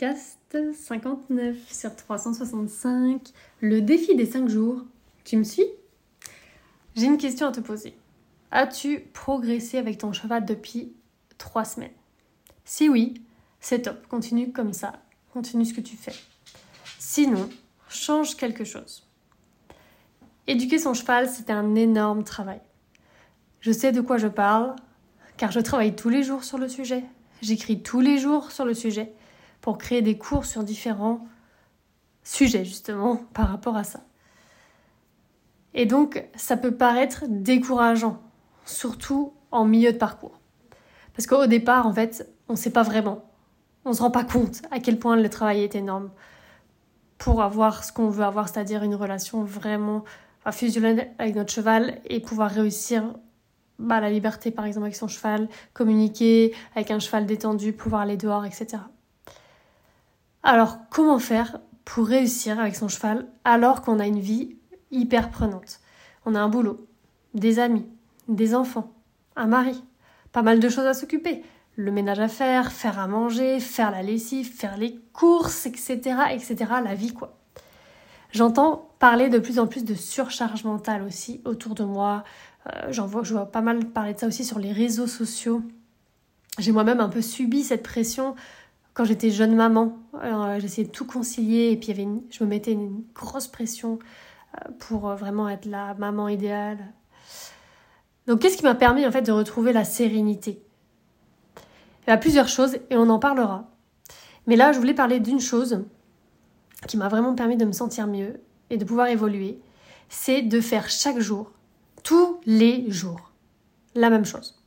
podcast 59 sur 365, le défi des 5 jours. Tu me suis? J'ai une question à te poser. As-tu progressé avec ton cheval depuis 3 semaines? Si oui, c'est top, continue comme ça, continue ce que tu fais. Sinon, change quelque chose. Éduquer son cheval, c'est un énorme travail. Je sais de quoi je parle, car je travaille tous les jours sur le sujet. J'écris tous les jours sur le sujet pour créer des cours sur différents sujets, justement, par rapport à ça. Et donc, ça peut paraître décourageant, surtout en milieu de parcours. Parce qu'au départ, en fait, on ne sait pas vraiment. On ne se rend pas compte à quel point le travail est énorme pour avoir ce qu'on veut avoir, c'est-à-dire une relation vraiment fusionnelle avec notre cheval et pouvoir réussir bah, la liberté, par exemple, avec son cheval, communiquer avec un cheval détendu, pouvoir aller dehors, etc. Alors, comment faire pour réussir avec son cheval alors qu'on a une vie hyper prenante? On a un boulot, des amis, des enfants, un mari, pas mal de choses à s'occuper, le ménage à faire, faire à manger, faire la lessive, faire les courses, etc., etc., la vie quoi. J'entends parler de plus en plus de surcharge mentale aussi autour de moi. Euh, j'en vois, je vois pas mal parler de ça aussi sur les réseaux sociaux. J'ai moi-même un peu subi cette pression quand j'étais jeune maman, euh, j'essayais de tout concilier et puis y avait je me mettais une grosse pression euh, pour euh, vraiment être la maman idéale. Donc qu'est-ce qui m'a permis en fait de retrouver la sérénité? Il y a plusieurs choses et on en parlera. Mais là, je voulais parler d'une chose qui m'a vraiment permis de me sentir mieux et de pouvoir évoluer, c'est de faire chaque jour, tous les jours, la même chose.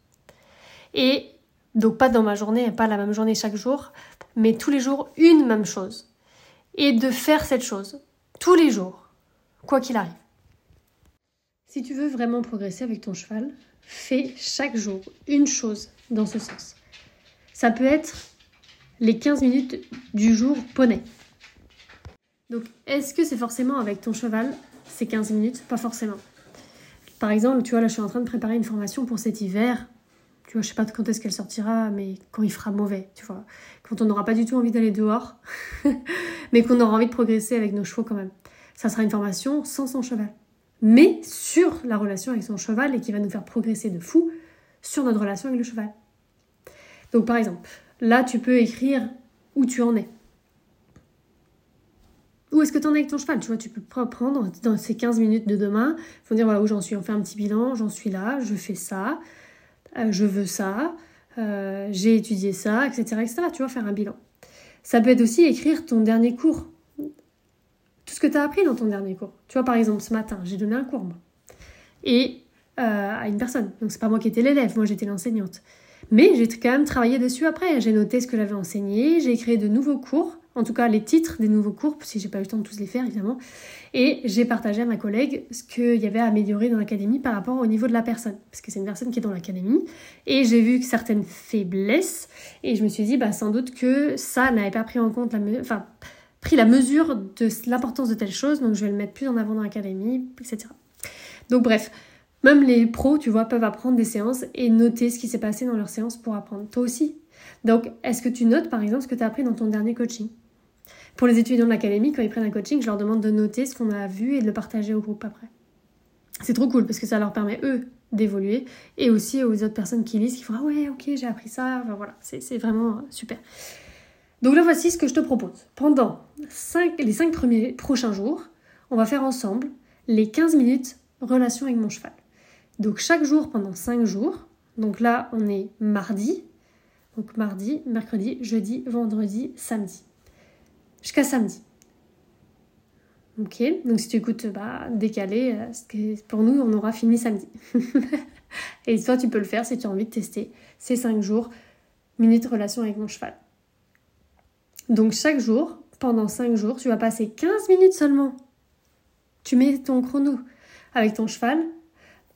Et donc pas dans ma journée, pas la même journée chaque jour, mais tous les jours une même chose. Et de faire cette chose tous les jours, quoi qu'il arrive. Si tu veux vraiment progresser avec ton cheval, fais chaque jour une chose dans ce sens. Ça peut être les 15 minutes du jour poney. Donc, est-ce que c'est forcément avec ton cheval ces 15 minutes? Pas forcément. Par exemple, tu vois, là, je suis en train de préparer une formation pour cet hiver tu vois, je sais pas quand est-ce qu'elle sortira, mais quand il fera mauvais, tu vois. Quand on n'aura pas du tout envie d'aller dehors, mais qu'on aura envie de progresser avec nos chevaux quand même. Ça sera une formation sans son cheval. Mais sur la relation avec son cheval et qui va nous faire progresser de fou sur notre relation avec le cheval. Donc par exemple, là tu peux écrire où tu en es. Où est-ce que tu en es avec ton cheval Tu vois, tu peux prendre dans ces 15 minutes de demain, faut dire voilà où j'en suis, on fait un petit bilan, j'en suis là, je fais ça, euh, je veux ça, euh, j'ai étudié ça, etc., etc. Tu vois, faire un bilan. Ça peut être aussi écrire ton dernier cours. Tout ce que tu as appris dans ton dernier cours. Tu vois, par exemple, ce matin, j'ai donné un cours, moi. Et euh, à une personne. Donc, c'est pas moi qui étais l'élève, moi j'étais l'enseignante. Mais j'ai quand même travaillé dessus après. J'ai noté ce que j'avais enseigné, j'ai créé de nouveaux cours en tout cas les titres des nouveaux cours, si j'ai pas eu le temps de tous les faire évidemment. Et j'ai partagé à ma collègue ce qu'il y avait à améliorer dans l'académie par rapport au niveau de la personne, parce que c'est une personne qui est dans l'académie. Et j'ai vu certaines faiblesses, et je me suis dit, bah sans doute que ça n'avait pas pris en compte la, enfin, pris la mesure de l'importance de telle chose, donc je vais le mettre plus en avant dans l'académie, etc. Donc bref, même les pros, tu vois, peuvent apprendre des séances et noter ce qui s'est passé dans leurs séances pour apprendre. Toi aussi. Donc, est-ce que tu notes par exemple ce que tu as appris dans ton dernier coaching? Pour les étudiants de l'académie, quand ils prennent un coaching, je leur demande de noter ce qu'on a vu et de le partager au groupe après. C'est trop cool parce que ça leur permet, eux, d'évoluer et aussi aux autres personnes qui lisent qui font Ah ouais, ok, j'ai appris ça. Enfin, voilà, c'est vraiment super. Donc là, voici ce que je te propose. Pendant les 5 premiers prochains jours, on va faire ensemble les 15 minutes relation avec mon cheval. Donc chaque jour pendant 5 jours. Donc là, on est mardi. Donc mardi, mercredi, jeudi, vendredi, samedi jusqu'à samedi. Ok, donc si tu écoutes bah, décalé, euh, pour nous, on aura fini samedi. et toi, tu peux le faire si tu as envie de tester ces 5 jours, minutes relation avec mon cheval. Donc chaque jour, pendant 5 jours, tu vas passer 15 minutes seulement. Tu mets ton chrono avec ton cheval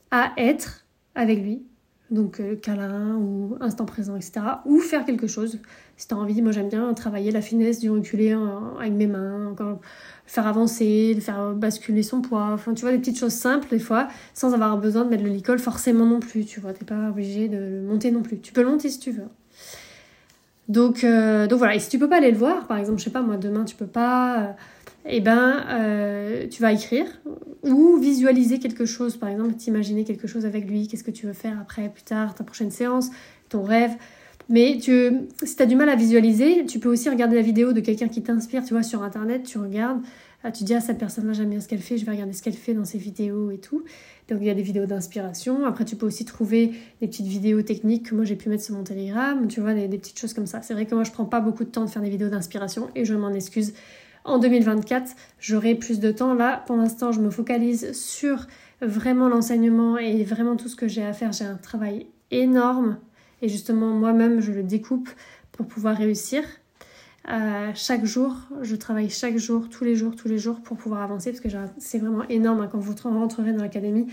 à être avec lui donc euh, câlin ou instant présent, etc. Ou faire quelque chose. Si tu as envie, moi j'aime bien travailler la finesse du reculer avec mes mains, encore faire avancer, faire basculer son poids. Enfin, tu vois, des petites choses simples des fois, sans avoir besoin de mettre le licol forcément non plus. Tu vois, t'es pas obligé de le monter non plus. Tu peux le monter si tu veux. Donc, donc voilà, et si tu peux pas aller le voir, par exemple, je sais pas, moi demain tu peux pas, eh ben tu vas écrire ou visualiser quelque chose, par exemple, t'imaginer quelque chose avec lui, qu'est-ce que tu veux faire après, plus tard, ta prochaine séance, ton rêve. Mais tu, si tu as du mal à visualiser, tu peux aussi regarder la vidéo de quelqu'un qui t'inspire, tu vois, sur Internet, tu regardes, ah, tu dis, ah, cette personne-là, j'aime bien ce qu'elle fait, je vais regarder ce qu'elle fait dans ses vidéos et tout. Donc, il y a des vidéos d'inspiration. Après, tu peux aussi trouver des petites vidéos techniques que moi, j'ai pu mettre sur mon Telegram, tu vois, des, des petites choses comme ça. C'est vrai que moi, je prends pas beaucoup de temps de faire des vidéos d'inspiration et je m'en excuse. En 2024, j'aurai plus de temps. Là, pour l'instant, je me focalise sur vraiment l'enseignement et vraiment tout ce que j'ai à faire. J'ai un travail énorme et justement, moi-même, je le découpe pour pouvoir réussir. Euh, chaque jour, je travaille chaque jour, tous les jours, tous les jours pour pouvoir avancer parce que c'est vraiment énorme hein, quand vous rentrerez dans l'académie.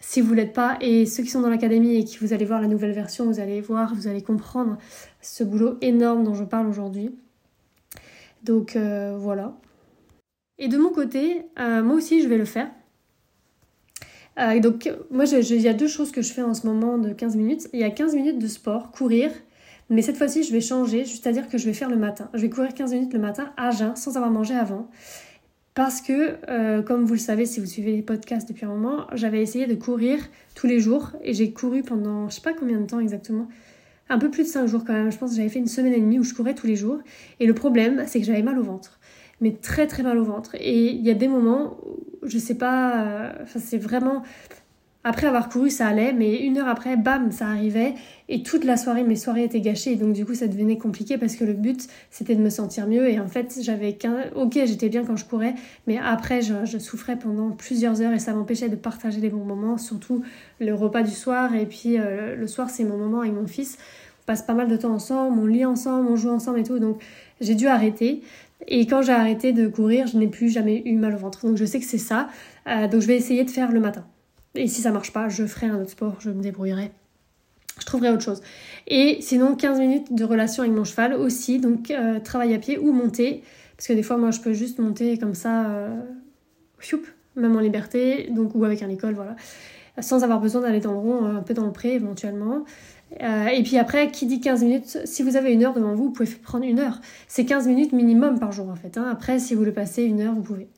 Si vous l'êtes pas, et ceux qui sont dans l'académie et qui vous allez voir la nouvelle version, vous allez voir, vous allez comprendre ce boulot énorme dont je parle aujourd'hui. Donc euh, voilà. Et de mon côté, euh, moi aussi je vais le faire. Euh, donc, moi, il y a deux choses que je fais en ce moment de 15 minutes. Il y a 15 minutes de sport, courir. Mais cette fois-ci, je vais changer, c'est-à-dire que je vais faire le matin. Je vais courir 15 minutes le matin à jeun, sans avoir mangé avant. Parce que, comme vous le savez, si vous suivez les podcasts depuis un moment, j'avais essayé de courir tous les jours. Et j'ai couru pendant, je sais pas combien de temps exactement, un peu plus de 5 jours quand même. Je pense que j'avais fait une semaine et demie où je courais tous les jours. Et le problème, c'est que j'avais mal au ventre. Mais très très mal au ventre. Et il y a des moments je sais pas, euh, enfin c'est vraiment après avoir couru, ça allait, mais une heure après, bam, ça arrivait. Et toute la soirée, mes soirées étaient gâchées. Et donc, du coup, ça devenait compliqué parce que le but, c'était de me sentir mieux. Et en fait, j'avais qu'un. Ok, j'étais bien quand je courais, mais après, je, souffrais pendant plusieurs heures et ça m'empêchait de partager les bons moments, surtout le repas du soir. Et puis, euh, le soir, c'est mon moment avec mon fils. On passe pas mal de temps ensemble, on lit ensemble, on joue ensemble et tout. Donc, j'ai dû arrêter. Et quand j'ai arrêté de courir, je n'ai plus jamais eu mal au ventre. Donc je sais que c'est ça. Euh, donc je vais essayer de faire le matin. Et si ça marche pas, je ferai un autre sport, je me débrouillerai. Je trouverai autre chose. Et sinon, 15 minutes de relation avec mon cheval aussi. Donc euh, travail à pied ou monter. Parce que des fois, moi, je peux juste monter comme ça, euh, même en liberté, donc ou avec un école, voilà. Sans avoir besoin d'aller dans le rond, un peu dans le pré éventuellement. Euh, et puis après, qui dit 15 minutes, si vous avez une heure devant vous, vous pouvez prendre une heure. C'est 15 minutes minimum par jour en fait. Hein. Après, si vous le passez une heure, vous pouvez.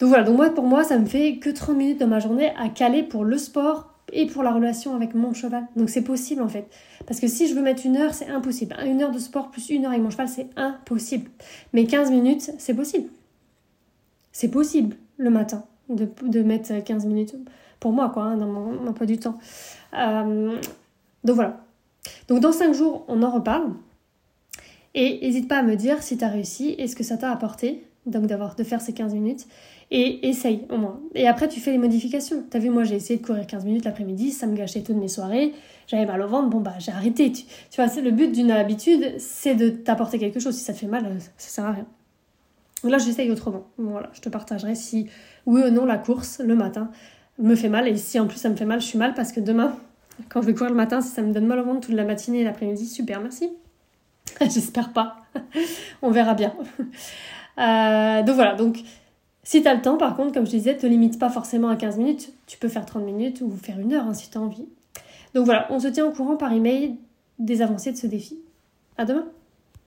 Donc voilà, donc moi pour moi, ça me fait que 30 minutes dans ma journée à caler pour le sport et pour la relation avec mon cheval. Donc c'est possible en fait. Parce que si je veux mettre une heure, c'est impossible. Une heure de sport plus une heure avec mon cheval, c'est impossible. Mais 15 minutes, c'est possible. C'est possible le matin de, mettre 15 minutes. Pour moi, quoi, hein, dans mon emploi du temps. Euh, donc voilà. Donc dans 5 jours, on en reparle. Et n'hésite pas à me dire si tu as réussi et ce que ça t'a apporté, donc d'avoir de faire ces 15 minutes. Et essaye au moins. Et après, tu fais les modifications. T'as vu, moi j'ai essayé de courir 15 minutes l'après-midi, ça me gâchait toutes mes soirées, j'avais mal au ventre, bon bah j'ai arrêté. Tu, vois, le but d'une habitude, c'est de t'apporter quelque chose. Si ça te fait mal, ça sert à rien. Là, j'essaye autrement. Voilà, je te partagerai si oui ou non la course le matin me fait mal. Et si en plus ça me fait mal, je suis mal parce que demain, quand je vais courir le matin, si ça me donne mal au ventre toute la matinée et l'après-midi, super, merci. J'espère pas. On verra bien. Euh, donc voilà, donc si tu as le temps, par contre, comme je disais, te limite pas forcément à 15 minutes. Tu peux faire 30 minutes ou faire une heure hein, si tu as envie. Donc voilà, on se tient au courant par email des avancées de ce défi. À demain